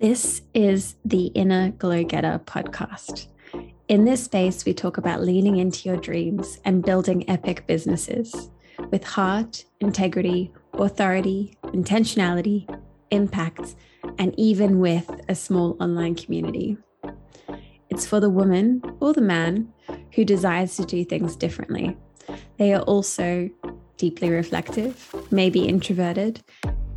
This is the Inner Glow Getter podcast. In this space, we talk about leaning into your dreams and building epic businesses with heart, integrity, authority, intentionality, impact, and even with a small online community. It's for the woman or the man who desires to do things differently. They are also deeply reflective, maybe introverted,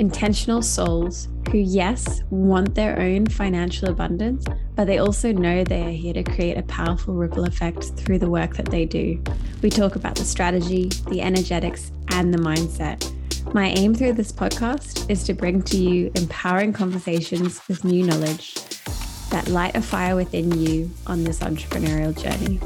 intentional souls who, yes, want their own financial abundance, but they also know they are here to create a powerful ripple effect through the work that they do. We talk about the strategy, the energetics, and the mindset. My aim through this podcast is to bring to you empowering conversations with new knowledge that light a fire within you on this entrepreneurial journey.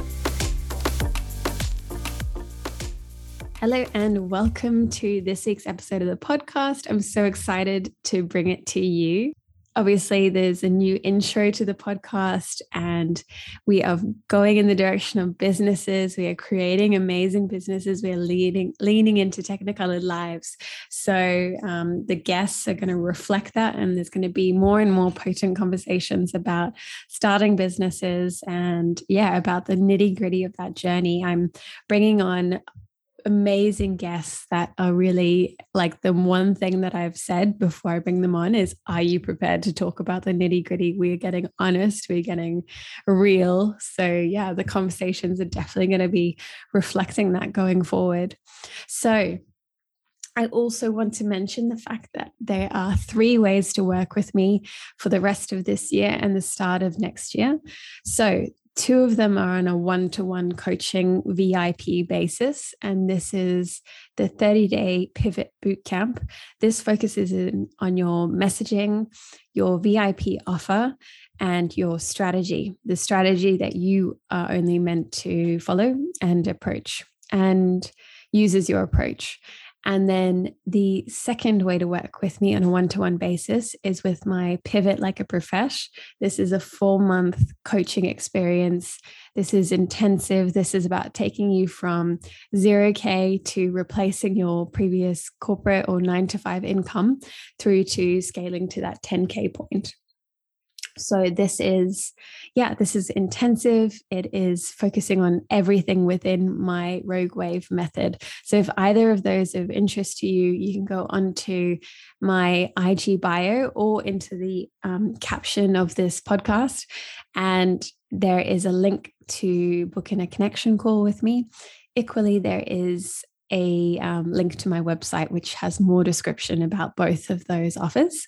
Hello, and welcome to this week's episode of the podcast. I'm so excited to bring it to you. Obviously, there's a new intro to the podcast, and we are going in the direction of businesses. We are creating amazing businesses. We are leading, leaning into technicolored lives. So, um, the guests are going to reflect that, and there's going to be more and more potent conversations about starting businesses and, yeah, about the nitty gritty of that journey. I'm bringing on amazing guests that are really like the one thing that I've said before I bring them on is are you prepared to talk about the nitty gritty? We're getting honest, we're getting real. So, yeah, the conversations are definitely going to be reflecting that going forward. So, I also want to mention the fact that there are three ways to work with me for the rest of this year and the start of next year. So, Two of them are on a one to one coaching VIP basis. And this is the 30 day pivot bootcamp. This focuses in, on your messaging, your VIP offer, and your strategy, the strategy that you are only meant to follow and approach and uses your approach. And then the second way to work with me on a one to one basis is with my Pivot Like a Profesh. This is a four month coaching experience. This is intensive. This is about taking you from 0K to replacing your previous corporate or nine to five income through to scaling to that 10K point. So this is, yeah, this is intensive. It is focusing on everything within my Rogue Wave method. So if either of those are of interest to you, you can go onto my IG bio or into the um, caption of this podcast, and there is a link to book in a connection call with me. Equally, there is a um, link to my website, which has more description about both of those offers.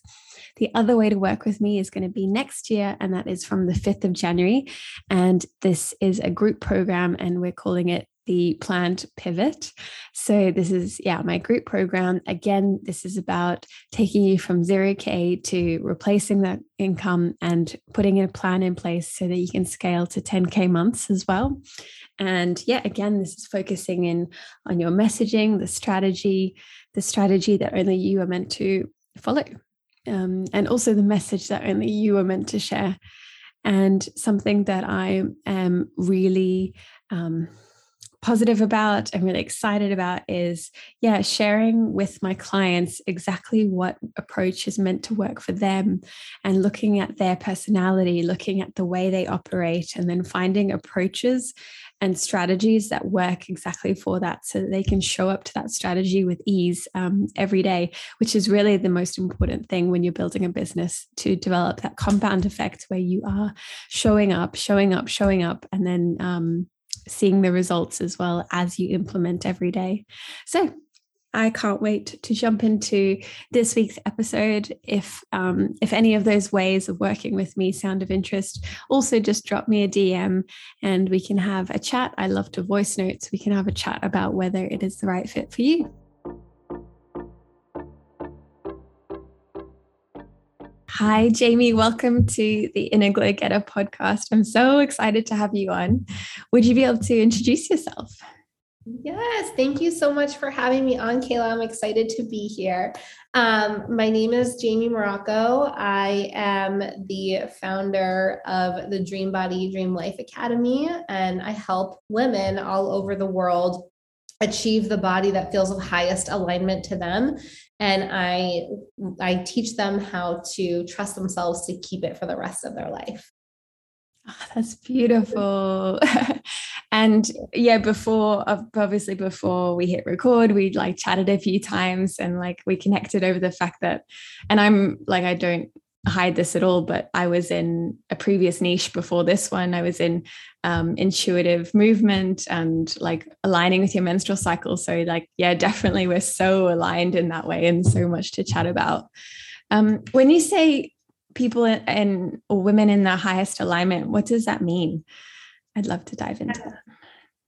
The other way to work with me is going to be next year, and that is from the 5th of January. And this is a group program, and we're calling it the planned pivot. So, this is, yeah, my group program. Again, this is about taking you from 0K to replacing that income and putting a plan in place so that you can scale to 10K months as well. And yeah, again, this is focusing in on your messaging, the strategy, the strategy that only you are meant to follow um, and also the message that only you are meant to share. And something that I am really um, positive about and really excited about is, yeah, sharing with my clients exactly what approach is meant to work for them and looking at their personality, looking at the way they operate, and then finding approaches and strategies that work exactly for that so that they can show up to that strategy with ease um, every day, which is really the most important thing when you're building a business to develop that compound effect where you are showing up, showing up, showing up, and then um, seeing the results as well as you implement every day. So I can't wait to jump into this week's episode. If um, if any of those ways of working with me sound of interest, also just drop me a DM and we can have a chat. I love to voice notes. We can have a chat about whether it is the right fit for you. Hi, Jaime. Welcome to the Inner Glow Getter podcast. I'm so excited to have you on. Would you be able to introduce yourself? Yes, thank you so much for having me on, Caela. I'm excited to be here. Um, my name is Jaime Morocco. I am the founder of the Dream Body Dream Life Academy, and I help women all over the world achieve the body that feels of highest alignment to them and I I teach them how to trust themselves to keep it for the rest of their life. Oh, that's beautiful. and yeah, before obviously before we hit record, we like chatted a few times and like we connected over the fact that, and I'm like, I don't hide this at all, but I was in a previous niche before this one. I was in um, intuitive movement and like aligning with your menstrual cycle. So, like, yeah, definitely we're so aligned in that way and so much to chat about. Um, when you say people and women in the highest alignment, what does that mean? I'd love to dive into that.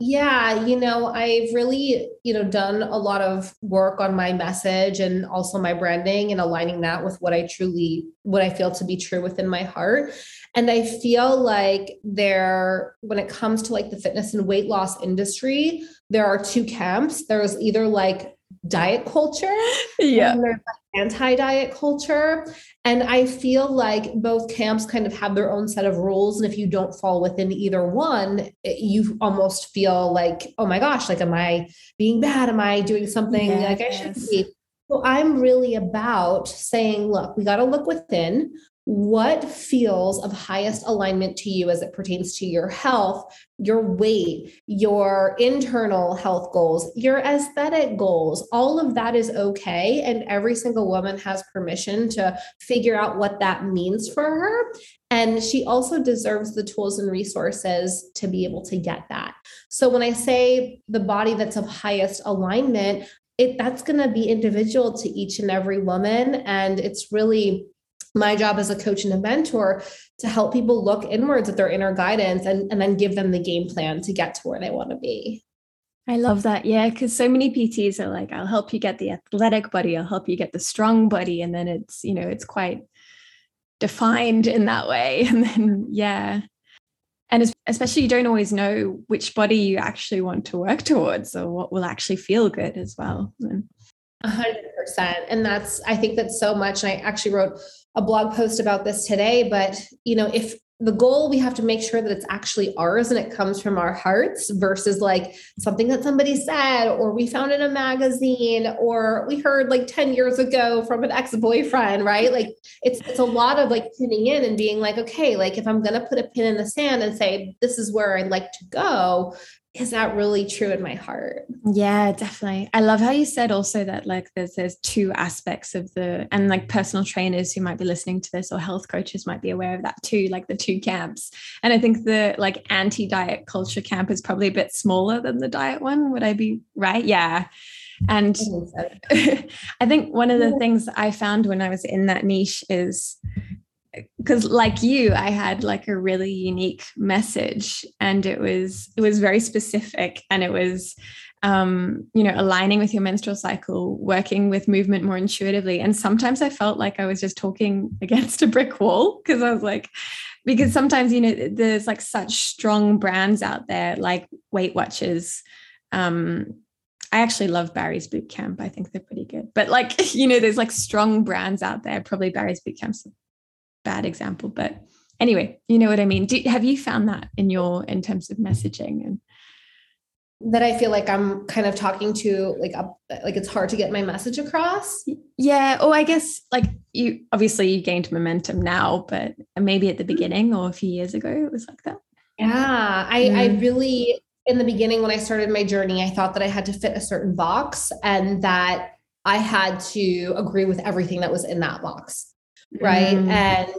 Yeah, you know, I've really, you know, done a lot of work on my message and also my branding and aligning that with what I truly what I feel to be true within my heart. And I feel like there when it comes to like the fitness and weight loss industry, there are two camps. There's either like diet culture yeah. like anti-diet culture. And i feel like both camps kind of have their own set of rules. And if you don't fall within either one it, you almost feel like oh my gosh like am i being bad? Am i doing something yes. like i should be? So i'm really about saying look we got to look within what feels of highest alignment to you as it pertains to your health, your weight, your internal health goals, your aesthetic goals. All of that is okay. And every single woman has permission to figure out what that means for her. And she also deserves the tools and resources to be able to get that. So when I say the body that's of highest alignment, it that's going to be individual to each and every woman. And it's really my job as a coach and a mentor to help people look inwards at their inner guidance and, and then give them the game plan to get to where they want to be. I love that. Yeah. Cause so many PTs are like, I'll help you get the athletic body, I'll help you get the strong body. And then it's, you know, it's quite defined in that way. And then, yeah. And especially, you don't always know which body you actually want to work towards or what will actually feel good as well. A hundred percent. And that's, I think that's so much. And I actually wrote a blog post about this today, but you know, if the goal we have to make sure that it's actually ours and it comes from our hearts versus like something that somebody said or we found in a magazine or we heard like 10 years ago from an ex-boyfriend right? Like it's it's a lot of like tuning in and being like okay like if i'm going to put a pin in the sand and say this is where i'd like to go is that really true in my heart? Yeah definitely. I love how you said also that like there's there's two aspects of the and like personal trainers who might be listening to this or health coaches might be aware of that too like the two camps. And i think the like anti-diet culture camp is probably a bit smaller than the diet one. Would i be right? Yeah. And I think one of the things I found when I was in that niche is because like you i had like a really unique message and it was it was very specific and it was um you know aligning with your menstrual cycle working with movement more intuitively and sometimes i felt like i was just talking against a brick wall because i was like because sometimes you know there's like such strong brands out there like weight watchers um I actually love Barry's boot camp. I think they're pretty good. But like, you know, there's like strong brands out there. Probably Barry's boot camp's bad example, but anyway, you know what I mean. Do, have you found that in your in terms of messaging and that I feel like I'm kind of talking to like a, like it's hard to get my message across. Yeah. Oh, I guess like you obviously you gained momentum now, but maybe at the mm-hmm. beginning or a few years ago it was like that. Yeah. I mm. I really in the beginning when I started my journey, I thought that I had to fit a certain box and that I had to agree with everything that was in that box right mm. and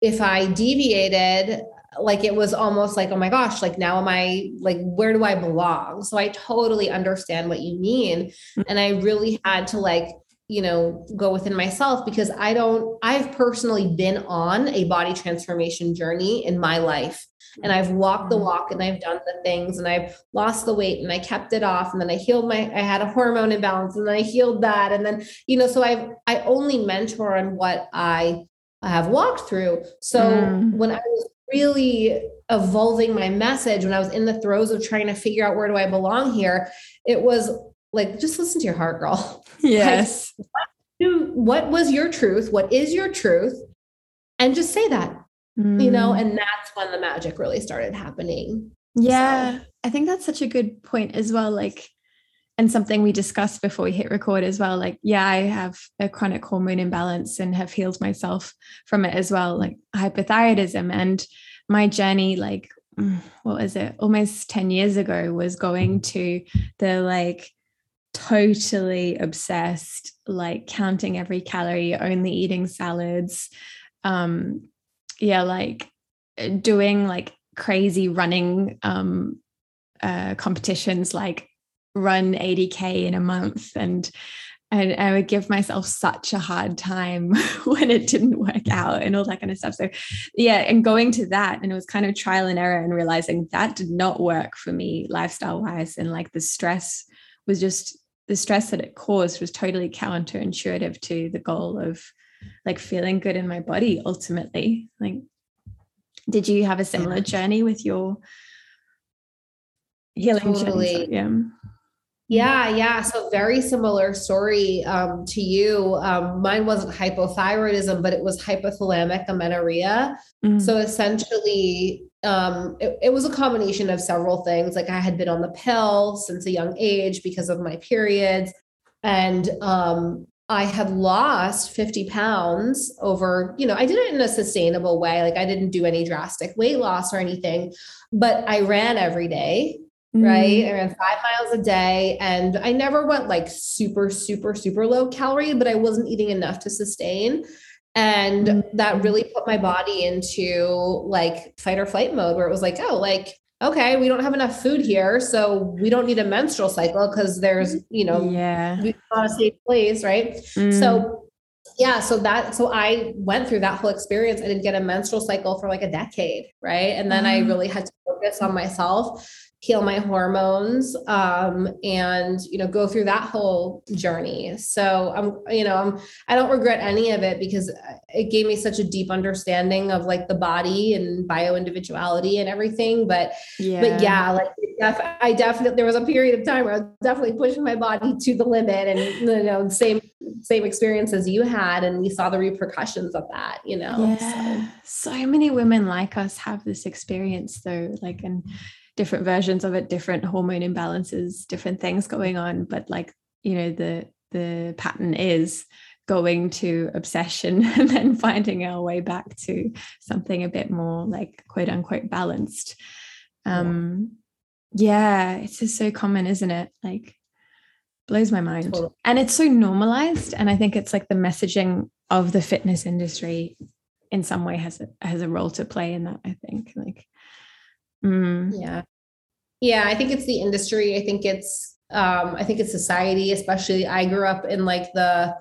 if i deviated like it was almost like oh my gosh like now am i like where do i belong so i totally understand what you mean mm. and i really had to like you know go within myself because i don't i've personally been on a body transformation journey in my life and I've walked the mm. walk and I've done the things and I've lost the weight and I kept it off and then I healed my I had a hormone imbalance and then I healed that and then you know so I've I only mentor on what I have walked through. So mm. when I was really evolving my message when I was in the throes of trying to figure out where do I belong here, it was like just listen to your heart, girl. Yes. Like, what was your truth? What is your truth? And just say that mm. you know, mm. and that's when the magic really started happening. Yeah. So. I think that's such a good point as well. Like, and something we discussed before we hit record as well like yeah i have a chronic hormone imbalance and have healed myself from it as well like hypothyroidism and my journey like mm, what was it almost 10 years ago was going to the like totally obsessed like counting every calorie only eating salads um yeah like doing like crazy running um uh competitions like run 80k in a month and and I would give myself such a hard time when it didn't work out and all that kind of stuff. So, yeah, and going to that, and it was kind of trial and error and realizing that did not work for me lifestyle wise. And like the stress was just the stress that it caused was totally counterintuitive to the goal of like feeling good in my body ultimately. Like, did you have a similar journey with your healing totally. journey? Yeah. Yeah, yeah. So very similar story um, to you. Um, mine wasn't hypothyroidism, but it was hypothalamic amenorrhea. Mm. So essentially, um, it, it, was a combination of several things. Like I had been on the pill since a young age because of my periods, and um, I had lost 50 pounds over, you know, I did it in a sustainable way. Like I didn't do any drastic weight loss or anything, but I ran every day mm. right? I ran five miles a day and I never went like super, super, super low calorie, but I wasn't eating enough to sustain. And mm. that really put my body into like fight or flight mode where it was like, oh, like, okay, we don't have enough food here. So we don't need a menstrual cycle because there's, you know, yeah, not a safe place, right? Mm. So yeah so that so i went through that whole experience i didn't get a menstrual cycle for like a decade right and then mm. i really had to focus on myself heal my hormones um, and you know go through that whole journey so i'm you know i'm i don't regret any of it because it gave me such a deep understanding of like the body and bio individuality and everything but yeah but yeah like i definitely there was a period of time where i was definitely pushing my body to the limit and you know same same experience as you had and we saw the repercussions of that you know yeah. so. so many women like us have this experience though like and different versions of it different hormone imbalances different things going on. But like you know the the pattern is going to obsession and then finding our way back to something a bit more like quote unquote balanced. Um yeah, yeah it's just so common isn't it? Like blows my mind. Totally. and it's so normalized and i think it's like the messaging of the fitness industry in some way has a has a role to play in that i think. Like Mm. Yeah. Yeah, I think it's the industry. I think it's um, I think it's society, especially I grew up in like the,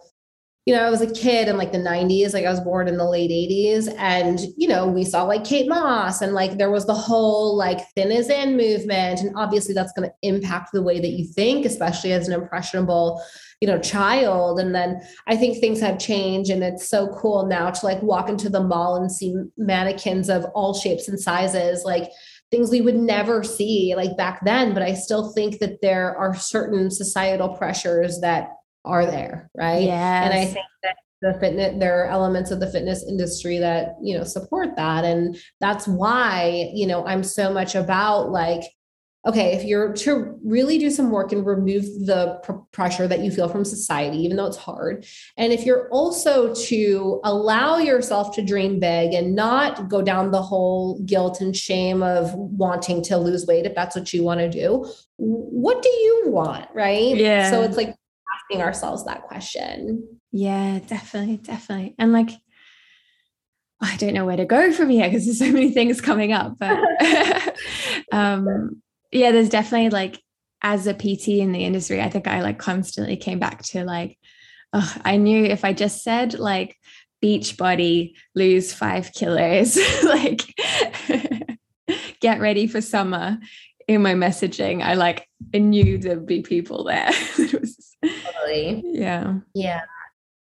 you know, I was a kid in like the 90s, like I was born in the late 80s. And, you know, we saw like Kate Moss and like there was the whole like thin is in movement. And obviously that's going to impact the way that you think, especially as an impressionable, you know, child. And then I think things have changed and it's so cool now to like walk into the mall and see mannequins of all shapes and sizes. Like things we would never see like back then but i still think that there are certain societal pressures that are there right? Yeah and i think that the fitness there are elements of the fitness industry that you know support that and that's why you know i'm so much about like okay, if you're to really do some work and remove the pr- pressure that you feel from society, even though it's hard, and if you're also to allow yourself to dream big and not go down the whole guilt and shame of wanting to lose weight, if that's what you want to do, what do you want? Right. Yeah. So it's like asking ourselves that question. Yeah, definitely. Definitely. And like, I don't know where to go from here because there's so many things coming up, but um, yeah, there's definitely like as a PT in the industry, I think I like constantly came back to like, oh, I knew if I just said like beach body, lose five kilos, like get ready for summer in my messaging, I like I knew there'd be people there. was, totally. Yeah. Yeah.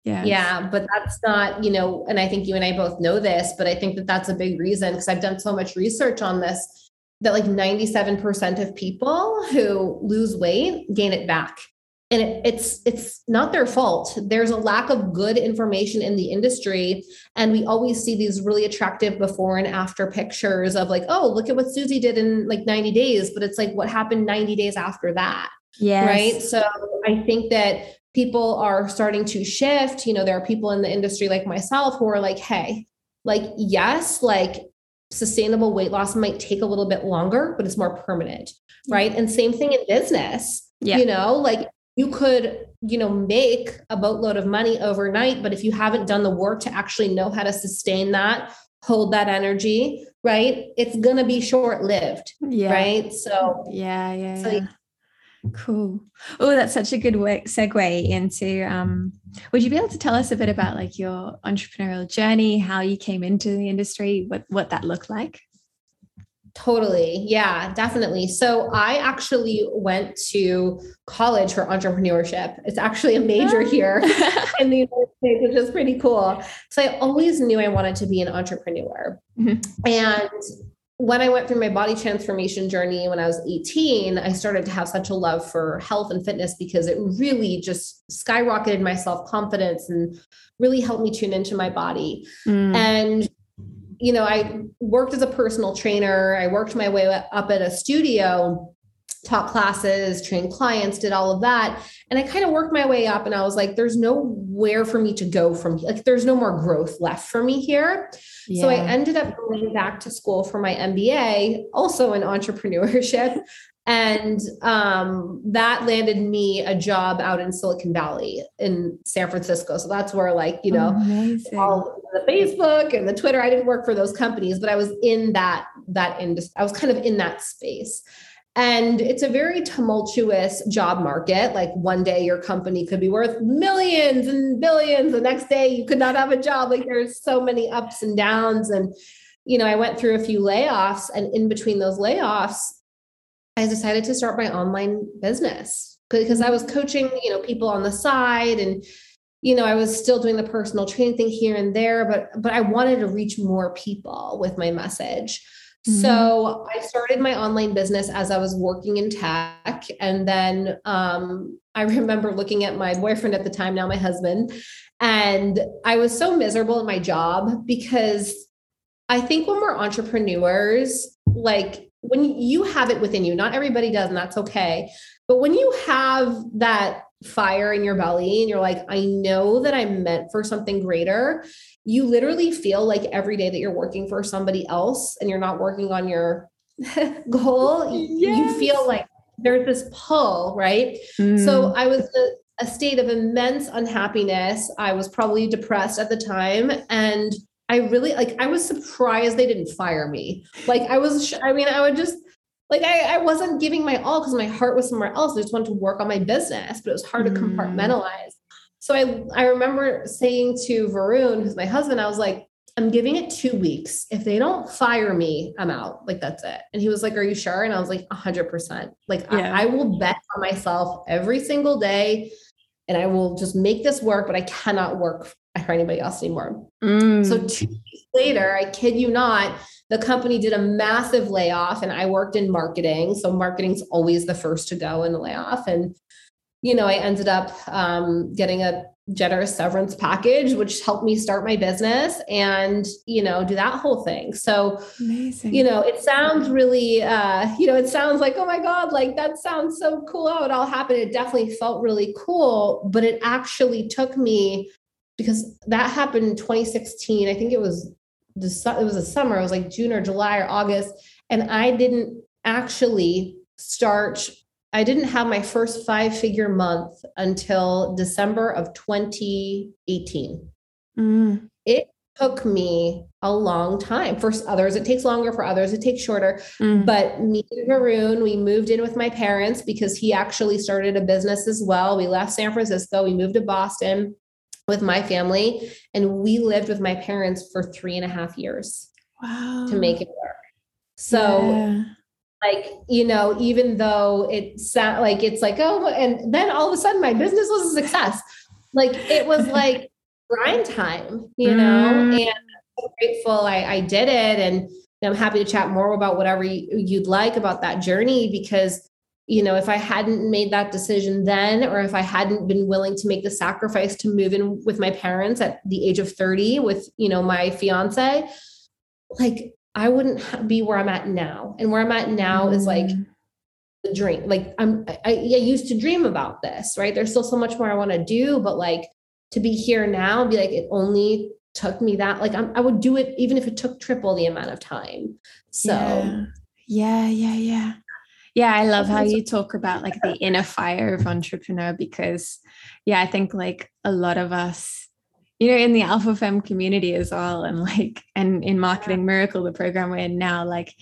Yeah. Yeah. But that's not, you know, and I think you and I both know this, but I think that that's a big reason because I've done so much research on this that like 97% of people who lose weight gain it back and it, it's it's not their fault there's a lack of good information in the industry and we always see these really attractive before and after pictures of like oh look at what susie did in like 90 days but it's like what happened 90 days after that Yeah. Right. So I think that people are starting to shift. You know, there are people in the industry like myself who are like, hey, like, yes, like sustainable weight loss might take a little bit longer, but it's more permanent. Right. And same thing in business. Yeah. You know, like you could, you know, make a boatload of money overnight, but if you haven't done the work to actually know how to sustain that, hold that energy, right? It's going to be short lived. Yeah. Right. So, yeah, yeah. So, yeah. Cool. Oh, that's such a good work segue into um would you be able to tell us a bit about like your entrepreneurial journey, how you came into the industry, what what that looked like? Totally. Yeah, definitely. So I actually went to college for entrepreneurship. It's actually a major ah. here in the United States, which is pretty cool. So I always knew I wanted to be an entrepreneur. Mm-hmm. And when I went through my body transformation journey when I was 18, I started to have such a love for health and fitness because it really just skyrocketed my self confidence and really helped me tune into my body. Mm. And, you know, I worked as a personal trainer, I worked my way up at a studio taught classes, trained clients, did all of that. And I kind of worked my way up and I was like, there's nowhere for me to go from like there's no more growth left for me here. Yeah. So I ended up going back to school for my MBA, also in entrepreneurship. And um, that landed me a job out in Silicon Valley in San Francisco. So that's where, like, you know, all the Facebook and the Twitter. I didn't work for those companies, but I was in that that industry. I was kind of in that space. And it's a very tumultuous job market. Like one day your company could be worth millions and billions. The next day you could not have a job. Like there's so many ups and downs. And, you know, I went through a few layoffs. And in between those layoffs, I decided to start my online business because I was mm-hmm. coaching, you know, people on the side and you know, I was still doing the personal training thing here and there, but but I wanted to reach more people with my message. Mm-hmm. So I started my online business as I was working in tech. And then um, I remember looking at my boyfriend at the time, now my husband, and I was so miserable in my job because I think when we're entrepreneurs, like when you have it within you, not everybody does, and that's okay. But when you have that fire in your belly and you're like, I know that I'm meant for something greater, you literally feel like every day that you're working for somebody else and you're not working on your goal, yes. you feel like there's this pull, right? Mm. So I was a, a state of immense unhappiness. I was probably depressed at the time. And I really like, I was surprised they didn't fire me. Like, I was, I mean, I would just, like I, I wasn't giving my all because my heart was somewhere else. I just wanted to work on my business, but it was hard mm. to compartmentalize. So I, I remember saying to Varun, who's my husband, I was like, I'm giving it two weeks. If they don't fire me, I'm out. Like, that's it. And he was like, Are you sure? And I was like, 100%. Like, yeah. I, I will bet on myself every single day and I will just make this work, but I cannot work for anybody else anymore. Mm. So two weeks later, I kid you not, the company did a massive layoff and I worked in marketing. So marketing's always the first to go in a layoff. And, you know, I ended up um, getting a generous severance package, which helped me start my business and, you know, do that whole thing. So, Amazing. you know, it sounds really, uh, you know, it sounds like, oh my God, like that sounds so cool how it all happened. It definitely felt really cool, but it actually took me because that happened in 2016. I think it was the it was a summer. It was like June or July or August, and I didn't actually start. I didn't have my first five figure month until December of 2018. Mm. It took me a long time. For others, it takes longer. For others, it takes shorter. Mm. But me and Varun, we moved in with my parents because he actually started a business as well. We left San Francisco. We moved to Boston with my family and we lived with my parents for three and a half years wow. to make it work so yeah. Like you know even though it sound like it's like oh and then all of a sudden my business was a success like it was like grind time you know mm. and I'm grateful I, I did it and I'm happy to chat more about whatever you'd like about that journey because you know, if I hadn't made that decision then, or if I hadn't been willing to make the sacrifice to move in with my parents at the age of 30 with, you know, my fiance, like I wouldn't be where I'm at now. And where I'm at now is like mm. the dream. Like I'm, I, I used to dream about this, right? There's still so much more I want to do, but like to be here now and be like, it only took me that, like I'm, I would do it even if it took triple the amount of time. So yeah, yeah, yeah. yeah. Yeah, I love how you talk about like the inner fire of entrepreneur because, yeah, I think like a lot of us, you know, in the Alpha Femme community as well, and like, and in Marketing Miracle, the program we're in now, like,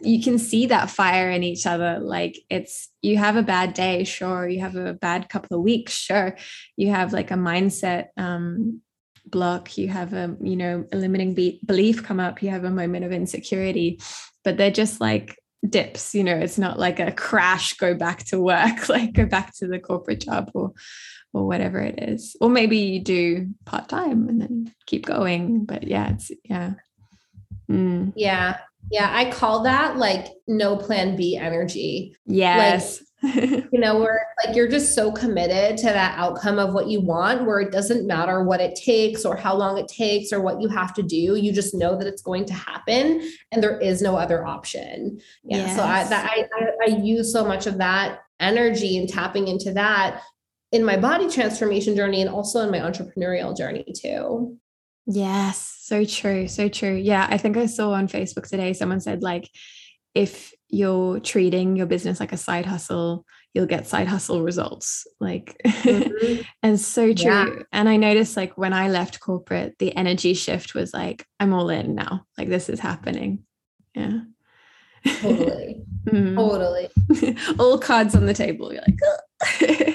you can see that fire in each other. Like, it's you have a bad day, sure. You have a bad couple of weeks, sure. You have like a mindset um, block. You have a, you know, a limiting be- belief come up. You have a moment of insecurity, but they're just like dips you know it's not like a crash go back to work like go back to the corporate job or or whatever it is or maybe you do part-time and then keep going but yeah it's yeah mm. yeah yeah i call that like no plan b energy yes like, you know, where like you're just so committed to that outcome of what you want, where it doesn't matter what it takes or how long it takes or what you have to do. You just know that it's going to happen and there is no other option. Yeah. Yes. So I, that, I, I, I use so much of that energy and tapping into that in my body transformation journey and also in my entrepreneurial journey too. Yes, so true, so true. Yeah, I think I saw on Facebook today someone said like if you're treating your business like a side hustle, you'll get side hustle results. Like, mm-hmm. and so true. Yeah. And I noticed like when I left corporate, the energy shift was like, I'm all in now. Like, this is happening. Yeah. Totally. mm. Totally. all cards on the table. You're like,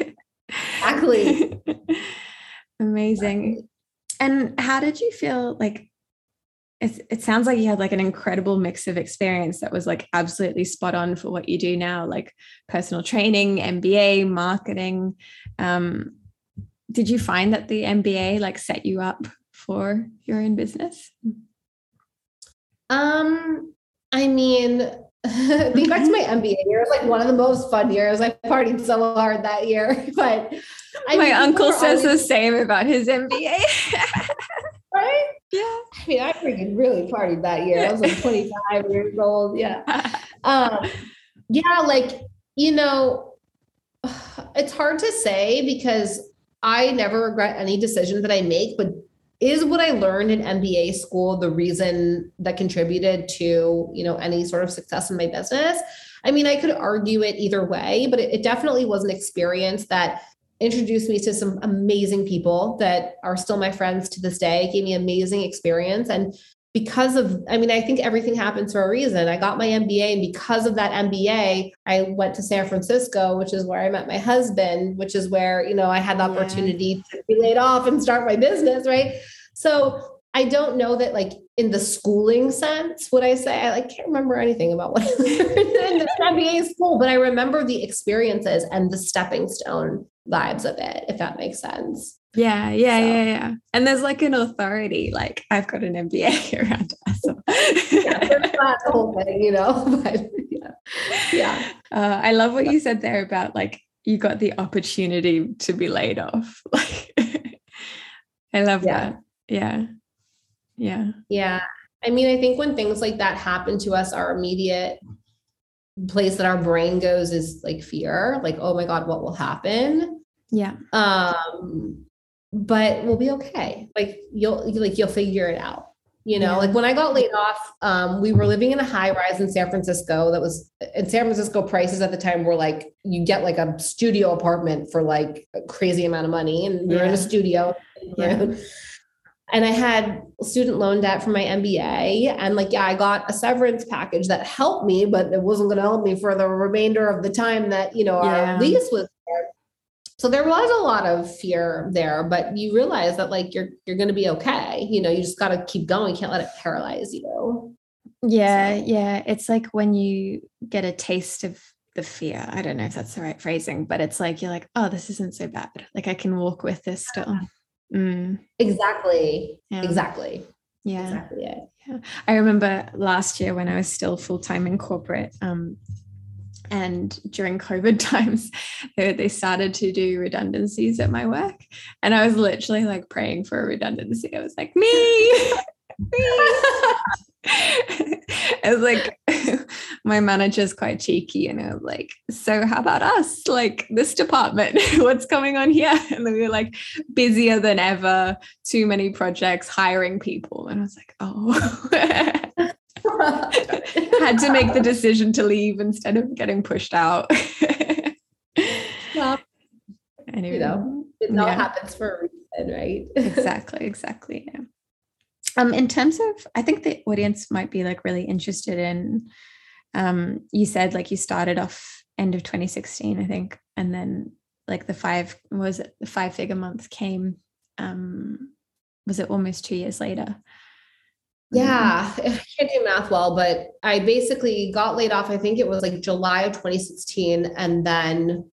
exactly. Amazing. And how did you feel like it, it sounds like you had like an incredible mix of experience that was like absolutely spot on for what you do now like personal training mba marketing um, did you find that the mba like set you up for your own business um i mean think back to my MBA year. It was like one of the most fun years. I partied so hard that year. But I my mean, uncle says always... the same about his MBA. right? Yeah. I mean, I freaking really partied that year. I was like 25 years old. Yeah. Um, yeah, like, you know, it's hard to say because I never regret any decision that I make, but is what I learned in MBA school the reason that contributed to, you know, any sort of success in my business? I mean, I could argue it either way, but it, it definitely was an experience that introduced me to some amazing people that are still my friends to this day, gave me amazing experience. And because of, I mean, I think everything happens for a reason. I got my MBA, and because of that MBA, I went to San Francisco, which is where I met my husband, which is where, you know, I had the opportunity yeah. to be laid off and start my business, right? So I don't know that like in the schooling sense, would I say I like can't remember anything about what I learned in the MBA school, but I remember the experiences and the stepping stone vibes of it, if that makes sense. Yeah, yeah, so. yeah, yeah. And there's like an authority, like I've got an MBA around us. So. yeah, not the whole thing, you know. But yeah. Yeah. Uh, I love what you said there about like you got the opportunity to be laid off. Like I love yeah. that. Yeah. Yeah. Yeah. I mean, I think when things like that happen to us, our immediate place that our brain goes is like fear, like, oh my God, what will happen? Yeah. Um, but we'll be okay. Like you'll like you'll figure it out. You know, yeah. like when I got laid off, um, we were living in a high rise in San Francisco. That was in San Francisco prices at the time were like you get like a studio apartment for like a crazy amount of money, and we yeah. were in a studio. Yeah and I had student loan debt from my MBA. And like, yeah, I got a severance package that helped me, but it wasn't going to help me for the remainder of the time that, you know, yeah. our lease was. So there was a lot of fear there, but you realize that like you're you're going to be okay. You know, you just got to keep going. You can't let it paralyze you. Yeah, so. yeah. It's like when you get a taste of the fear. I don't know if that's the right phrasing, but it's like you're like, oh, this isn't so bad. Like I can walk with this still. Mm. Exactly. Yeah. Exactly. Yeah. Exactly. Yeah. I remember last year when I was still full time in corporate, um, and during COVID times, they, they started to do redundancies at my work. And I was literally like praying for a redundancy. I was like, me, me. I was like, my manager's quite cheeky and I was like, so how about us? Like this department, what's going on here? And then we were like busier than ever, too many projects, hiring people. And I was like, oh. had to make the decision to leave instead of getting pushed out. well, anyway, you know, it all yeah. happens for a reason, right? exactly, exactly. Yeah. Um, in terms of, I think the audience might be like really interested in. Um, you said like you started off end of 2016, I think, and then like the five was it the five figure month came. Um, was it almost two years later? Yeah, I can't do math well, but I basically got laid off. I think it was like July of 2016. And then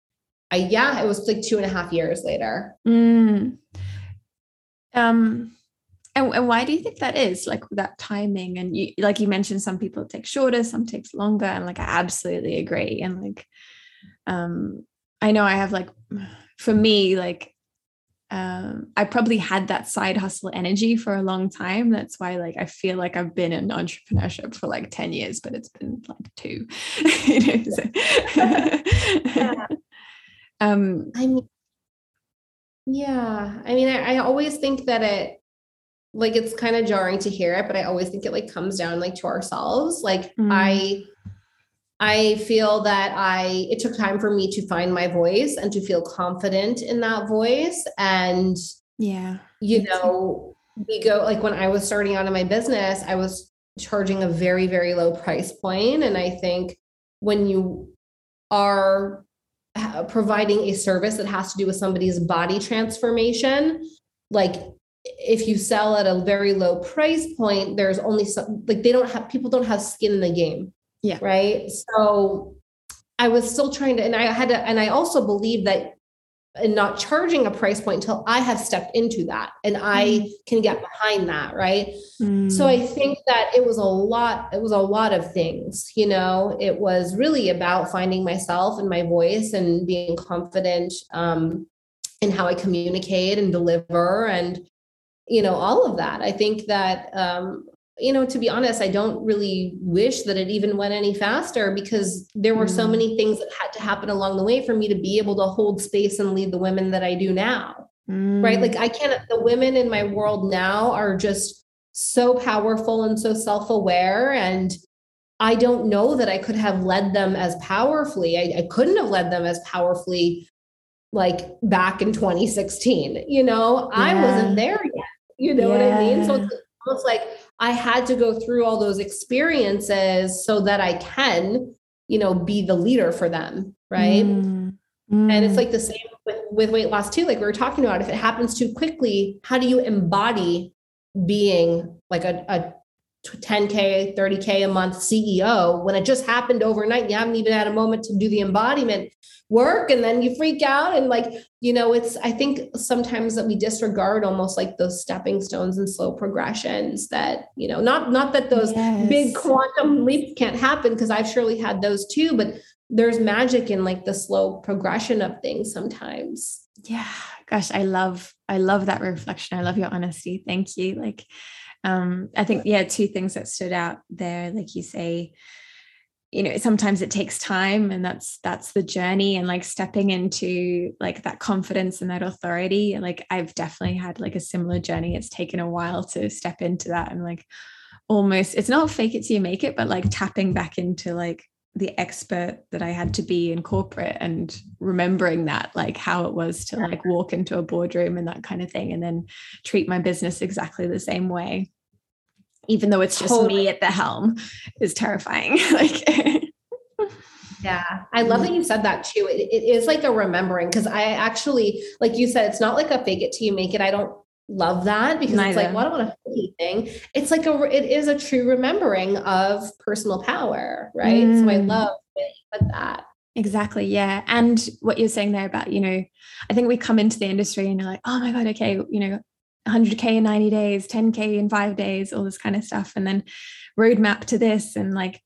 I, yeah, it was like two and a half years later. Mm. Um, and, and why do you think that is like that timing? And you, like you mentioned, some people take shorter, some takes longer. And like, I absolutely agree. And like, um, I know I have like, for me, like um, I probably had that side hustle energy for a long time. That's why, like, I feel like I've been in entrepreneurship for like 10 years, but it's been like two. yeah. um, I mean, yeah. I mean, I, I always think that it, like, it's kind of jarring to hear it, but I always think it like comes down like to ourselves. Like, mm. I, I feel that I it took time for me to find my voice and to feel confident in that voice. And yeah, you know, we go like when I was starting out in my business, I was charging a very, very low price. And I think when you are uh, providing a service that has to do with somebody's body transformation, like if you sell at a very low price point, there's only some like they don't have people don't have skin in the game yeah. Right. So I was still trying to, and I had to, and I also believe that in not charging a price point until I have stepped into that and I mm. can get behind that. Right. Mm. So I think that it was a lot, it was a lot of things, you know, it was really about finding myself and my voice and being confident um, in how I communicate and deliver and, you know, all of that. I think that um, you know, to be honest, I don't really wish that it even went any faster because there were mm. so many things that had to happen along the way for me to be able to hold space and lead the women that I do now. Mm. Right. Like I can't, the women in my world now are just so powerful and so self aware. And I don't know that I could have led them as powerfully. I, I couldn't have led them as powerfully like back in 2016. You know, yeah. I wasn't there yet. You know yeah. what I mean? So it's almost like I had to go through all those experiences so that I can, you know, be the leader for them. Right. Mm. Mm. And it's like the same with, with weight loss too. Like we were talking about, if it happens too quickly, how do you embody being like a, a 10K, 30K a month CEO when it just happened overnight? You haven't even had a moment to do the embodiment work and then you freak out and like you know it's i think sometimes that we disregard almost like those stepping stones and slow progressions that you know not not that those yes. big quantum leaps can't happen because i've surely had those too but there's magic in like the slow progression of things sometimes. Yeah. Gosh i love i love that reflection. I love your honesty. Thank you. Like um i think yeah two things that stood out there like you say you know sometimes it takes time and that's that's the journey and like stepping into like that confidence and that authority. Like i've definitely had like a similar journey. It's taken a while to step into that and like almost it's not fake it till you make it but like tapping back into like the expert that i had to be in corporate and remembering that like how it was to like walk into a boardroom and that kind of thing and then treat my business exactly the same way even though it's just totally. me at the helm is terrifying like yeah i love that you said that too it, it is like a remembering because i actually like you said it's not like a fake it till you make it i don't love that because Neither. it's like what well, about a fake anything. it's like a it is a true remembering of personal power right mm. so i mm. love that Exactly. Yeah. And what you're saying there about, you know, I think we come into the industry and you're like, oh my God, okay, you know, 100k in 90 days 10k in five days all this kind of stuff and then roadmap to this and like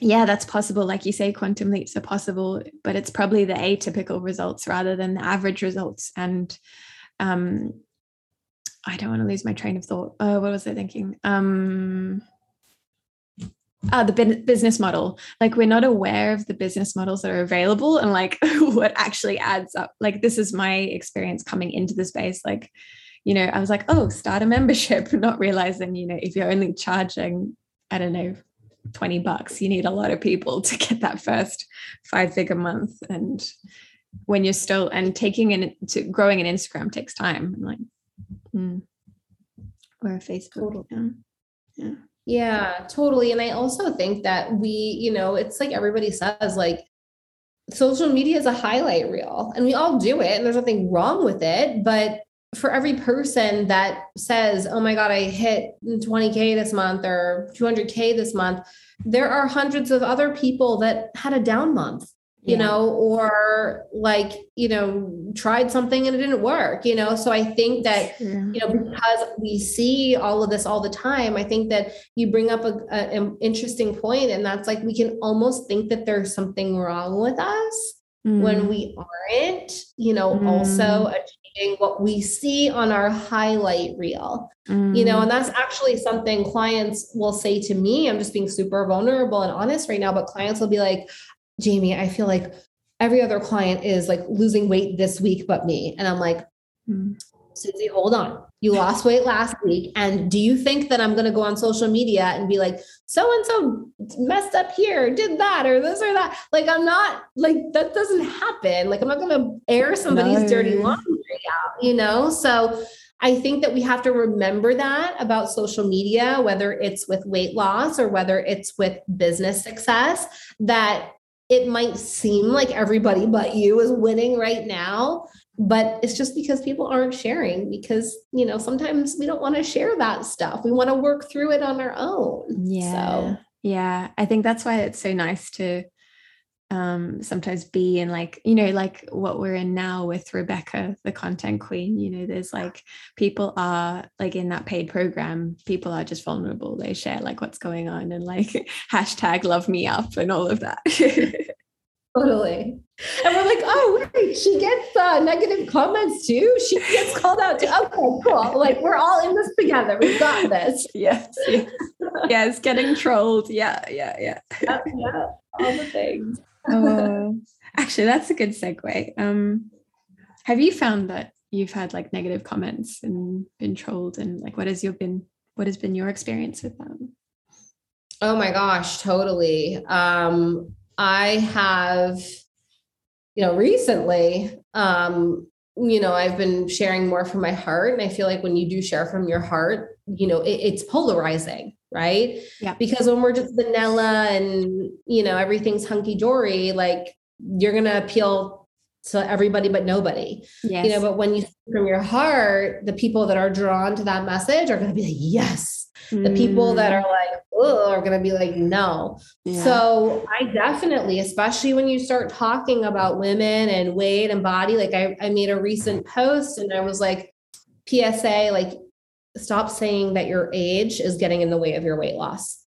yeah that's possible like you say quantum leaps are possible but it's probably the atypical results rather than the average results and um i don't want to lose my train of thought uh, what was i thinking um uh, the business model. Like we're not aware of the business models that are available and like what actually adds up. Like this is my experience coming into the space. Like, you know, I was like, oh, start a membership, not realizing, you know, if you're only charging, I don't know, 20 bucks, you need a lot of people to get that first five figure month. And when you're still and taking in to growing an Instagram takes time. I'm like, mm. or a Facebook. Yeah. yeah. Yeah, totally. And I also think that we, you know, it's like everybody says, like, social media is a highlight reel and we all do it and there's nothing wrong with it. But for every person that says, oh my God, I hit 20K this month or 200K this month, there are hundreds of other people that had a down month you yeah. know, or like, you know, tried something and it didn't work, you know. So I think that, you know, because we see all of this all the time, I think that you bring up a, a, an interesting point, and that's like we can almost think that there's something wrong with us mm. when we aren't, you know, mm. also achieving what we see on our highlight reel. Mm. You know, and mm. that's actually something clients will say to me. I'm just being super vulnerable and honest right now, but clients will be like, Jaime, I feel like every other client is like losing weight this week but me. And I'm like, mm. Susie, hold on. You lost weight last week. And do you think that I'm going to go on social media and be like, so and so messed up here, did that, or this or that? Like, I'm not like, that doesn't happen. Like, I'm not going to air somebody's no. dirty laundry you know? So, I think that we have to remember that about social media, whether it's with weight loss or whether it's with business success, that it might seem like everybody but you is winning right now but it's just because people aren't sharing because you know sometimes we don't want to share that stuff we want to work through it on our own yeah so. yeah i think that's why it's so nice to um, sometimes be in like you know like what we're in now with rebecca the content queen you know there's like people are like in that paid program people are just vulnerable. They share like what's going on and like hashtag love me up and all of that. Totally. And we're like oh wait she gets uh, negative comments too? She gets called out too? Okay cool. Like we're all in this together. We've got this. Yes yes, yes getting trolled. Yeah yeah yeah. Yeah, yeah all the things oh, actually, that's a good segue. Um, have you found that you've had like negative comments and been trolled, and like what has your been what has been your experience with them? Oh my gosh, totally. Um, I have, you know, recently, um, you know, I've been sharing more from my heart, and I feel like when you do share from your heart, you know, it, it's polarizing right? Yeah. Because when we're just vanilla and you know everything's hunky dory, like you're gonna appeal to everybody but nobody. Yes. You know, but when you from your heart, the people that are drawn to that message are gonna be like, yes. Mm. The people that mm. are like, oh, are gonna be like, no. Yeah. So I definitely, especially when you start talking about women and weight and body, like I, I made a recent post and I was like, PSA, like stop saying that your age is getting in the way of your weight loss.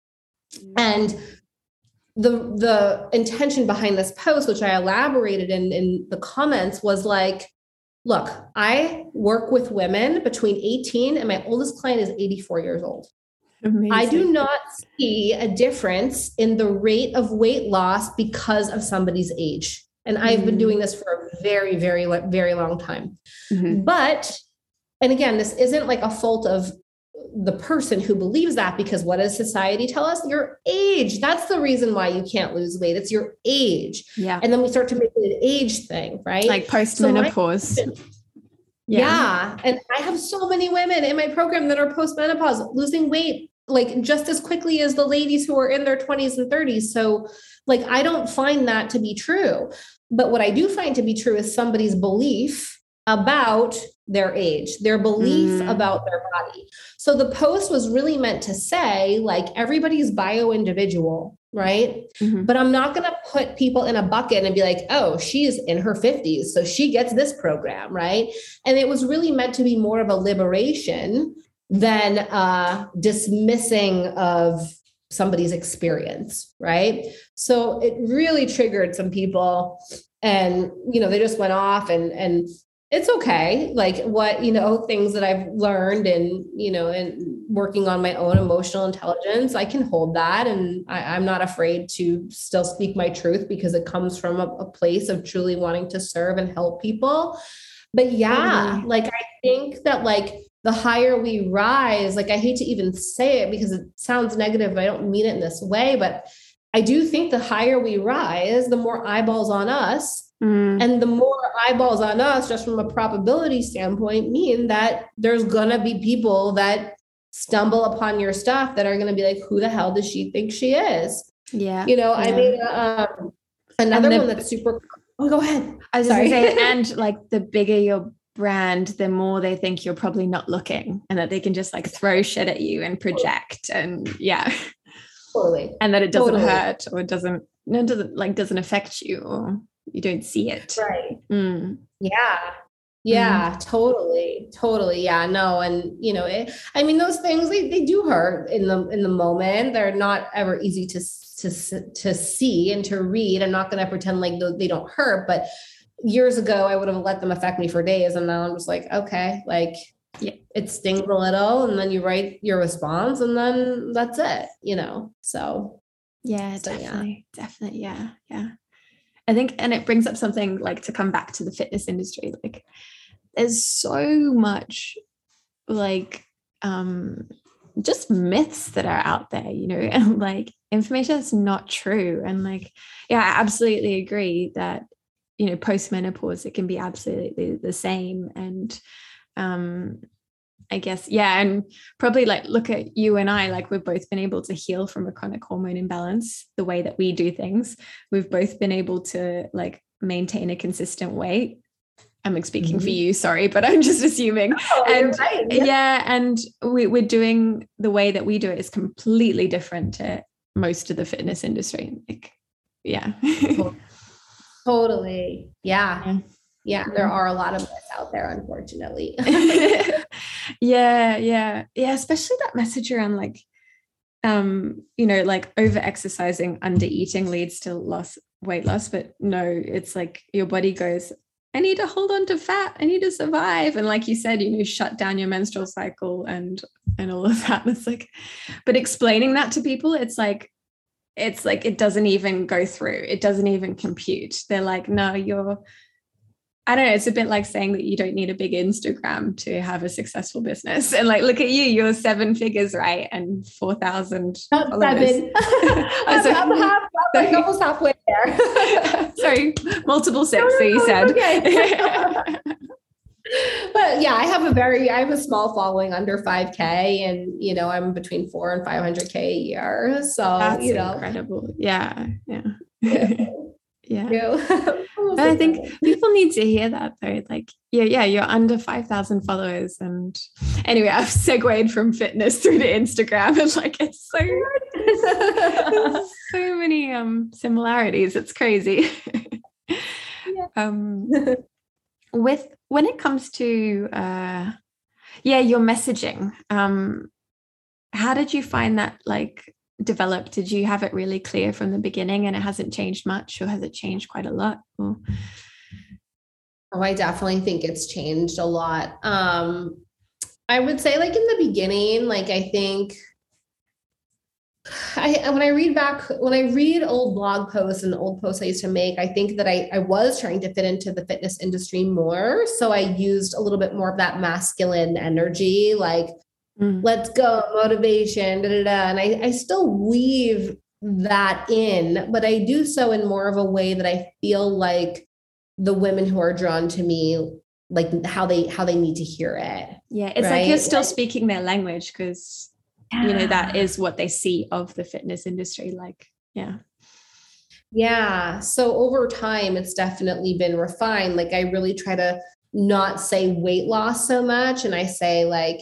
And the the intention behind this post, which I elaborated in, in the comments, was like, look, I work with women between 18 and my oldest client is 84 years old. Amazing. I do not see a difference in the rate of weight loss because of somebody's age. And I've been doing mm-hmm. this for a very, very, very long time. Mm-hmm. But and again, this isn't like a fault of the person who believes that because what does society tell us? Your age. That's the reason why you can't lose weight. It's your age. Yeah. And then we start to make it an age thing, right? Like postmenopause. So yeah. yeah. And I have so many women in my program that are postmenopause losing weight like just as quickly as the ladies who are in their 20s and 30s. So like I don't find that to be true. But what I do find to be true is somebody's belief about their age, their belief mm. about their body. So the post was really meant to say, like, everybody's bio individual, right? Mm-hmm. But I'm not going to put people in a bucket and be like, oh, she's in her 50s, so she gets this program, right? And it was really meant to be more of a liberation than uh, dismissing of somebody's experience, right? So it really triggered some people and you know they just went off and and it's okay like what you know things that i've learned and you know and working on my own emotional intelligence i can hold that and I, am not afraid to still speak my truth because it comes from a, a place of truly wanting to serve and help people but yeah mm-hmm. like i think that like the higher we rise like i hate to even say it because it sounds negative but i don't mean it in this way but i do think the higher we rise the more eyeballs on us Mm. And the more eyeballs on us, just from a probability standpoint, mean that there's going to be people that stumble upon your stuff that are going to be like, who the hell does she think she is? Yeah. You know, yeah. I made um, another the, one that's super. Oh, go ahead. I was Sorry. Say, and like the bigger your brand, the more they think you're probably not looking and that they can just like throw shit at you and project. And yeah. Totally. And that it doesn't totally. hurt or it doesn't, no, it doesn't like doesn't affect you or you don't see it. Right. Mm. yeah. Yeah mm. totally totally. Yeah no and you know it, i mean those things they, they do hurt in the in the moment. They're not ever easy to to to see and to read. I'm not going to pretend like they don't hurt but years ago i would have let them affect me for days and now i'm just like okay like yeah, it stings a little and then you write your response and then that's it you know so. Yeah so, definitely yeah. definitely yeah yeah I think, and it brings up something like to come back to the fitness industry. Like, there's so much like um just myths that are out there, you know, and like information that's not true. And like, yeah, I absolutely agree that, you know, post menopause, it can be absolutely the same. And um, I guess, yeah. And probably like look at you and I, like we've both been able to heal from a chronic hormone imbalance the way that we do things. We've both been able to like maintain a consistent weight. I'm speaking mm-hmm. for you, sorry, but I'm just assuming. Oh, and right. yeah. yeah, and we, we're doing the way that we do it is completely different to most of the fitness industry. Like, yeah. totally. Yeah. yeah yeah, there are a lot of us out there, unfortunately. yeah, yeah, yeah. Especially that message around like, um, you know, like over exercising, under eating leads to loss, weight loss. But no, it's like your body goes, I need to hold on to fat. I need to survive. And like you said, you know, shut down your menstrual cycle and and all of that. It's like, but explaining that to people, it's like, it's like it doesn't even go through. It doesn't even compute. They're like, no, you're I don't know, it's a bit like saying that you don't need a big Instagram to have a successful business. And like, look at you, you're seven figures, right? And 4,000. Not followers. seven. I'm, sorry. I'm, half, I'm almost halfway there. sorry, multiple six, no, no, so you said. Okay. but yeah, I have a very, I have a small following under 5K and, you know, I'm between four and 500K a year. So, That's you know, incredible. Yeah. Yeah. Yeah. but I think people need to hear that though. Like, yeah, yeah, you're under 5,000 followers. And anyway, I've segued from fitness through to Instagram and like it's so so many um similarities. It's crazy. Yeah. um with when it comes to uh yeah, your messaging, um, how did you find that like developed? Did you have it really clear from the beginning and it hasn't changed much, or has it changed quite a lot? Or? Oh, I definitely think it's changed a lot. Um, I would say, like in the beginning, like I think I when I read back when I read old blog posts and old posts I used to make, I think that I, I was trying to fit into the fitness industry more. So I used a little bit more of that masculine energy, like mm. let's go, motivation, da, da, da. And I, I still weave that in, but I do so in more of a way that I feel like the women who are drawn to me like how they how they need to hear it. Yeah, it's right? like you're still like, speaking their language because yeah. you know that is what they see of the fitness industry like yeah. Yeah, so over time it's definitely been refined like I really try to not say weight loss so much and I say like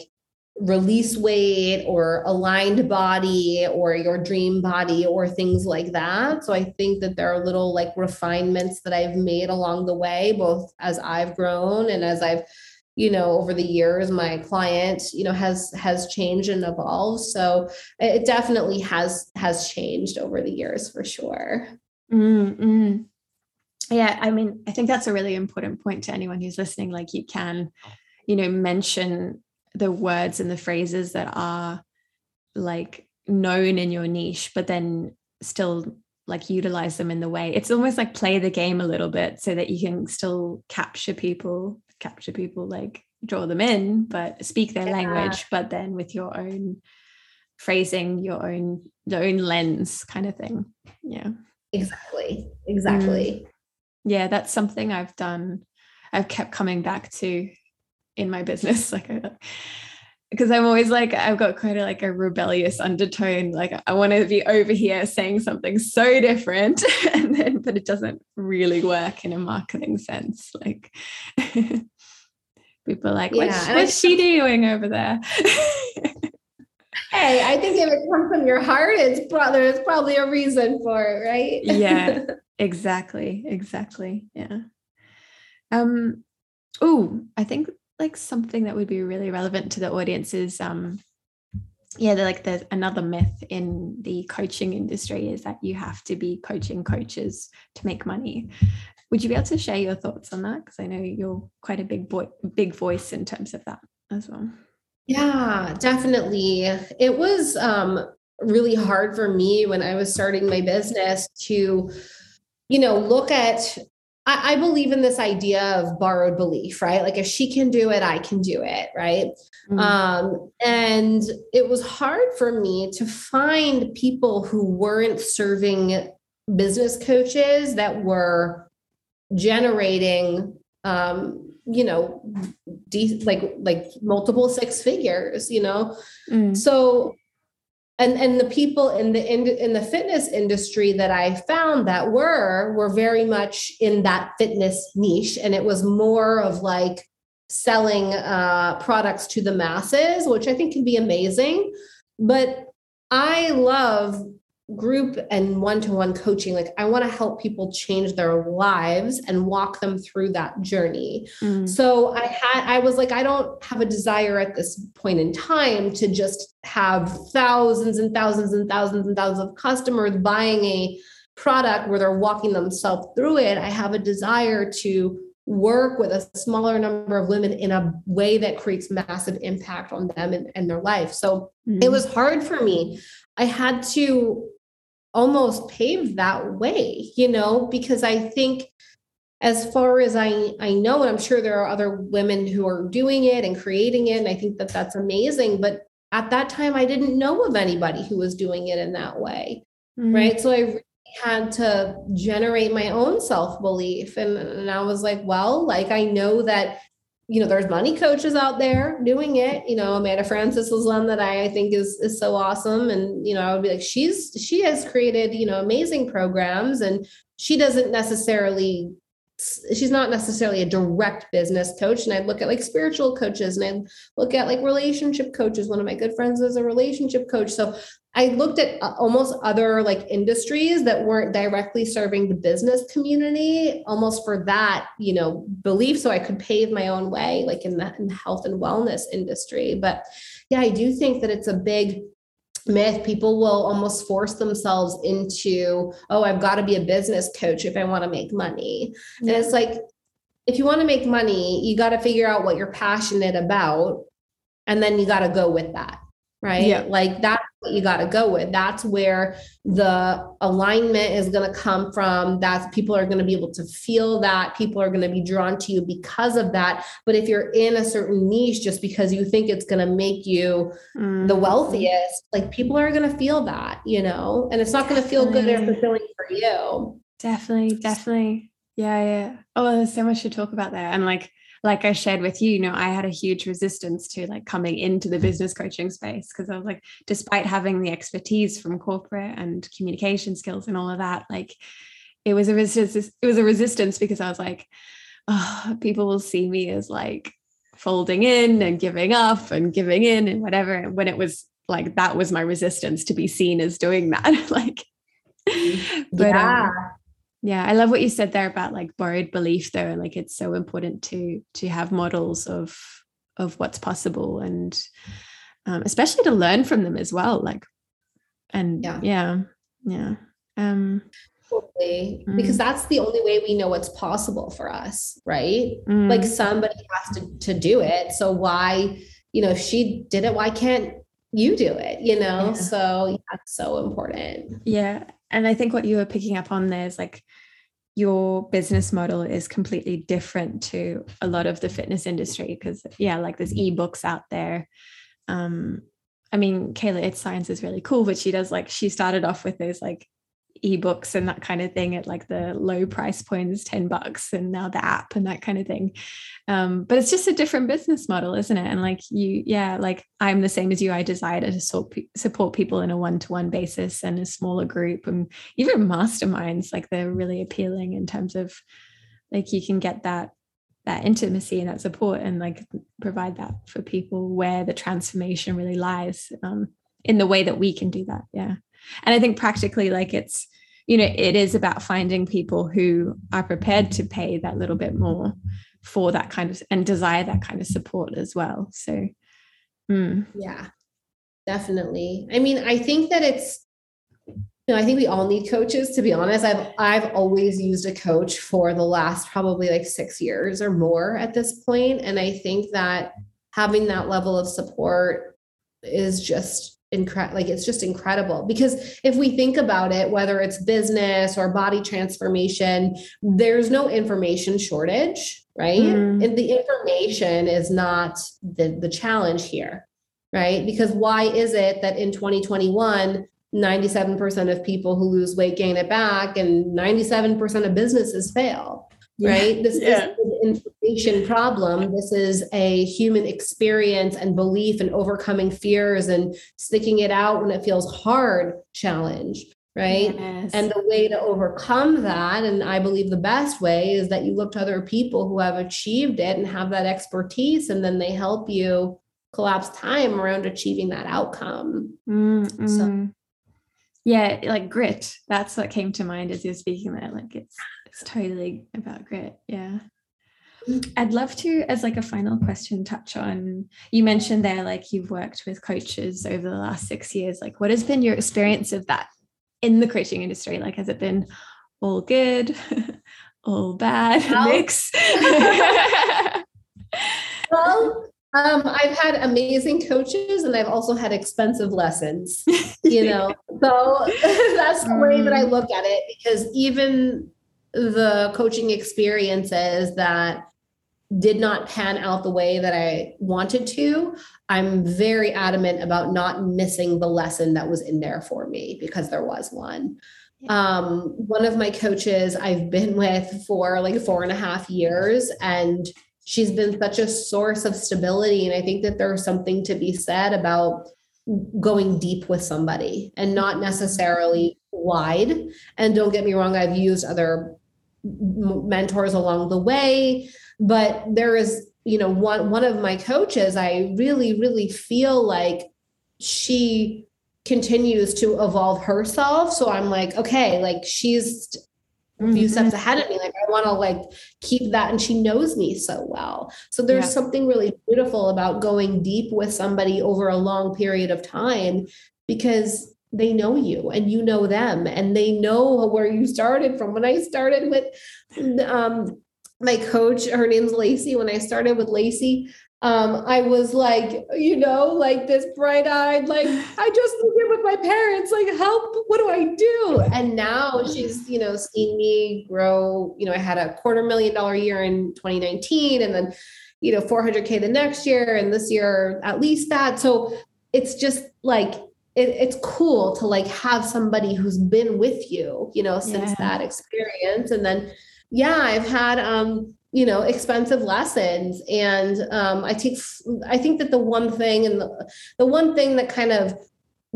release weight or aligned body or your dream body or things like that. So I think that there are little like refinements that I've made along the way, both as I've grown and as I've you know over the years my client you know has has changed and evolved so it definitely has has changed over the years for sure mm-hmm. yeah i mean i think that's a really important point to anyone who's listening like you can you know mention the words and the phrases that are like known in your niche but then still like utilize them in the way. It's almost like play the game a little bit so that you can still capture people capture people like draw them in but speak their yeah. language but then with your own phrasing your own your own lens kind of thing. Yeah. Exactly. Exactly. Mm. yeah that's something i've done. I've kept coming back to in my business. Like because I'm always like I've got kind of like a rebellious undertone. Like I want to be over here saying something so different and then but it doesn't really work in a marketing sense. Like people are like yeah, what's, what's she doing over there? Hey I think if it comes from your heart it's probably there's probably a reason for it right? Yeah exactly exactly yeah. Um oh I think like something that would be really relevant to the audience is um yeah like there's another myth in the coaching industry is that you have to be coaching coaches to make money. Would you be able to share your thoughts on that? Because i know you're quite a big boy big voice in terms of that as well. Yeah definitely. It was um really hard for me when i was starting my business to you know look at I, I, believe in this idea of borrowed belief, right? Like if she can do it, I can do it, right? Mm-hmm. Um, and it was hard for me to find people who weren't serving business coaches that were generating um, you know de- like like multiple six figures you know mm. so and and the people in the in, in the fitness industry that i found that were were very much in that fitness niche. And it was more of like selling uh, products to the masses which i think can be amazing. But i love group and one-to-one coaching like i want to help people change their lives and walk them through that journey mm. so i had i was like i don't have a desire at this point in time to just have thousands and thousands and thousands and thousands of customers buying a product where they're walking themselves through it i have a desire to work with a smaller number of women in a way that creates massive impact on them and, and their life so mm. it was hard for me I had to almost paved that way, you know, because I think as far as I, I know, and I'm sure there are other women who are doing it and creating it, and I think that that's amazing. But at that time, I didn't know of anybody who was doing it in that way. Mm-hmm. Right. So I really had to generate my own self belief. And, and I was like, well, like I know that you know, there's money coaches out there doing it. You know, Amanda Frances is one that I, I think is is so awesome. And, you know, I would be like, she's she has created, you know, amazing programs and she doesn't necessarily she's not necessarily a direct business coach and i'd look at like spiritual coaches and i'd look at like relationship coaches one of my good friends is a relationship coach so i looked at uh, almost other like industries that weren't directly serving the business community almost for that you know belief so i could pave my own way like in the, in the health and wellness industry. But yeah i do think that it's a big myth. People will almost force themselves into oh i've got to be a business coach if i want to make money. Yeah. and it's like if you want to make money you got to figure out what you're passionate about and then you got to go with that right? Yeah. like that's what you got to go with. That's where the alignment is going to come from. That's people are going to be able to feel that. People are going to be drawn to you because of that. But if you're in a certain niche just because you think it's going to make you mm. the wealthiest like people are going to feel that you know? And it's not going to feel good or fulfilling for you. Definitely definitely. Yeah yeah. Oh there's so much to talk about there. And like like I shared with you, you know, I had a huge resistance to like coming into the mm. business coaching space because I was like, despite having the expertise from corporate and communication skills and all of that, like it was a resistance, it was a resistance because I was like, oh, people will see me as like folding in mm. and giving up and giving in and whatever. When it was like that was my resistance to be seen as doing that. like mm. but um, yeah. Um, yeah i love what you said there about like borrowed belief though like it's so important to to have models of of what's possible and um, especially to learn from them as well like and yeah yeah yeah um Totally. Mm. Because that's the only way we know what's possible for us, right? Mm. Like somebody has to, to do it. So why, you know, if she did it, why can't you do it? You know? Yeah. So that's so important. Yeah. And I think what you were picking up on there is like your business model is completely different to a lot of the fitness industry because yeah, like there's ebooks out there. Um, I mean, Kayla Itsines is really cool, but she does like she started off with those like ebooks and that kind of thing at like the low price points 10 bucks and now the app and that kind of thing. Um, but it's just a different business model isn't it? And like you yeah like i'm the same as you. I desire to support people in a one-to-one basis and a smaller group and even masterminds like they're really appealing in terms of like you can get that that intimacy and that support and like provide that for people where the transformation really lies um, in the way that we can do that yeah and i think practically like it's you know it is about finding people who are prepared to pay that little bit more for that kind of and desire that kind of support as well so mm. yeah definitely i mean i think that it's you know, I think we all need coaches to be honest. I've I've always used a coach for the last probably like 6 years or more at this point and I think that having that level of support is just incredible like it's just incredible. Because if we think about it whether it's business or body transformation there's no information shortage right? Mm. and the information is not the the challenge here right? Because why is it that in 2021 97% of people who lose weight gain it back and 97% of businesses fail right? This yeah. is an information problem. This is a human experience and belief and overcoming fears and sticking it out when it feels hard challenge, right? Yes. And the way to overcome that, and I believe the best way is that you look to other people who have achieved it and have that expertise, and then they help you collapse time around achieving that outcome. Mm-hmm. So yeah like grit that's what came to mind as you're speaking there like it's it's totally about grit yeah I'd love to, as like a final question, touch on you mentioned there, like you've worked with coaches over the last six years. Like, what has been your experience of that in the coaching industry? Like, has it been all good, all bad, well, mix? well, um, I've had amazing coaches and I've also had expensive lessons, you know. so that's the way that I mm. look at it because even the coaching experiences that did not pan out the way that I wanted to, I'm very adamant about not missing the lesson that was in there for me because there was one. Um, one of my coaches I've been with for like four and a half years, and she's been such a source of stability. And I think that there's something to be said about going deep with somebody and not necessarily wide. And don't get me wrong, I've used other mentors along the way but there is you know one one of my coaches i really really feel like she continues to evolve herself so i'm like okay like she's a few mm-hmm. steps ahead of me like i want to like keep that and she knows me so well so there's yeah. something really beautiful about going deep with somebody over a long period of time because they know you and you know them and they know where you started from when i started with um, my coach her name's lacey when i started with lacey um, I was like, you know, like this bright eyed, like, I just in with my parents, like, help, what do I do? And now she's, you know, seen me grow. You know, I had a quarter million dollar year in 2019 and then, you know, 400K the next year and this year at least that. So it's just like, it, it's cool to like have somebody who's been with you, you know, since yeah. that experience. And then, yeah, I've had, um, you know, expensive lessons. And um, I take, I think that the one thing and the, the one thing that kind of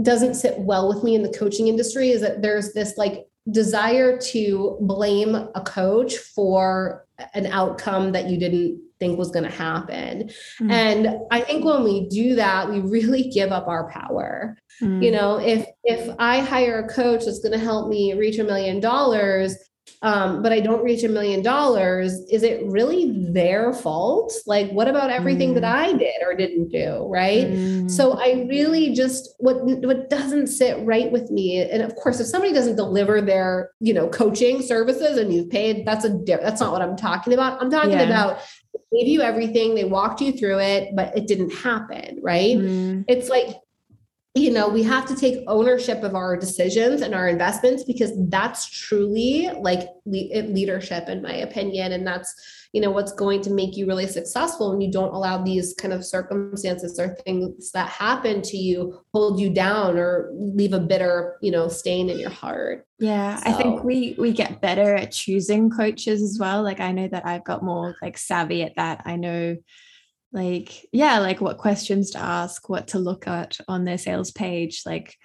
doesn't sit well with me in the coaching industry is that there's this like desire to blame a coach for an outcome that you didn't think was going to happen. Mm-hmm. And I think when we do that, we really give up our power. Mm-hmm. You know, if if I hire a coach that's going to help me reach a million dollars, um, but I don't reach a million dollars, is it really their fault? Like, what about everything mm. that I did or didn't do? Right. Mm. So I really just what what doesn't sit right with me. And of course, if somebody doesn't deliver their, you know, coaching services and you've paid, that's a that's not what I'm talking about. I'm talking yeah. about gave you everything, they walked you through it, but it didn't happen, right? Mm. It's like you know, we have to take ownership of our decisions and our investments because that's truly like le- leadership, in my opinion. And that's, you know, what's going to make you really successful when you don't allow these kind of circumstances or things that happen to you hold you down or leave a bitter, you know, stain in your heart. Yeah, so. I think we we get better at choosing coaches as well. Like I know that I've got more like savvy at that. I know like yeah like what questions to ask what to look at on their sales page like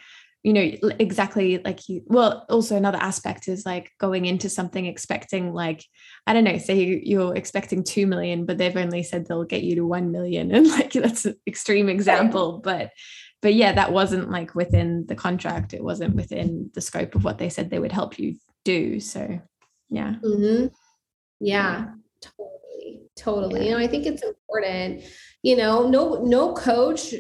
you know exactly like you well also another aspect is like going into something expecting like i don't know say you're expecting 2 million but they've only said they'll get you to 1 million and like that's an extreme example but but yeah that wasn't like within the contract it wasn't within the scope of what they said they would help you do so yeah mm-hmm. yeah totally Totally. Yeah. You know, I think it's important. You know, no no coach.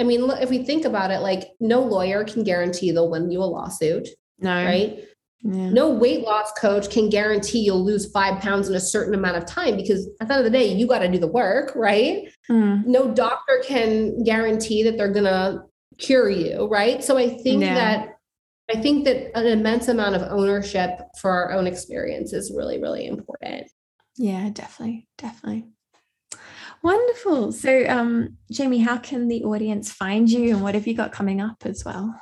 I mean, if we think about it, like no lawyer can guarantee they'll win you a lawsuit. No. Right. Yeah. No weight loss coach can guarantee you'll lose five pounds in a certain amount of time because at the end of the day, you got to do the work, right? Mm. No doctor can guarantee that they're gonna cure you, right? So I think yeah. that I think that an immense amount of ownership for our own experience is really, really important. Yeah, definitely. Definitely. Wonderful. So, um, Jaime, how can the audience find you and what have you got coming up as well?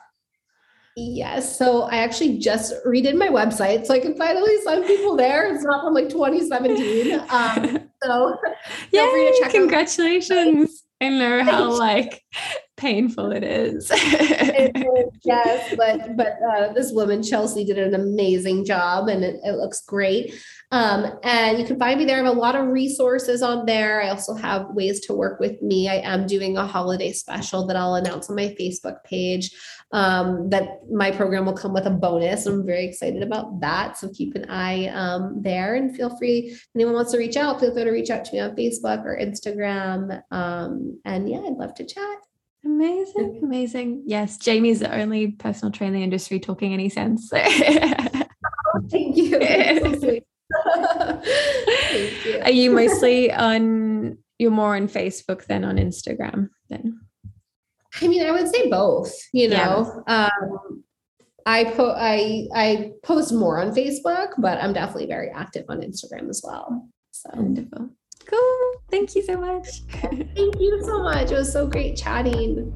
Yes. So I actually just redid my website so I can finally send people there. It's not from like 2017. Um, so yeah, congratulations. I know how like painful it is. yes, but but uh, this woman Chelsea did an amazing job, and it, it looks great. Um, and you can find me there. I have a lot of resources on there. I also have ways to work with me. I am doing a holiday special that I'll announce on my Facebook page. Um, that my program will come with a bonus. I'm very excited about that. So keep an eye um, there and feel free. If anyone wants to reach out, feel free to reach out to me on Facebook or Instagram. Um, and yeah, I'd love to chat. Amazing, amazing. Yes, Jaime's the only personal trainer in the industry talking any sense. oh, thank you. So thank you. Are you mostly on? You're more on Facebook than on Instagram, then. I mean, I would say both. You know, yeah. um, I po- I I post more on Facebook, but I'm definitely very active on Instagram as well. So wonderful. Cool. Thank you so much. Thank you so much. It was so great chatting.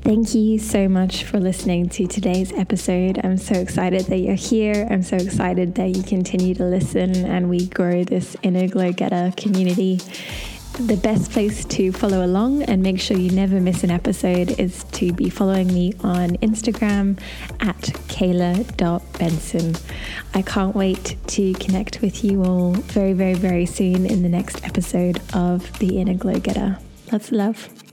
Thank you so much for listening to today's episode. I'm so excited that you're here. I'm so excited that you continue to listen and we grow this inner glow getter community. The best place to follow along and make sure you never miss an episode is to be following me on Instagram at caela.benson. I can't wait to connect with you all very, very, very soon in the next episode of The Inner Glow Getter. Lots of love.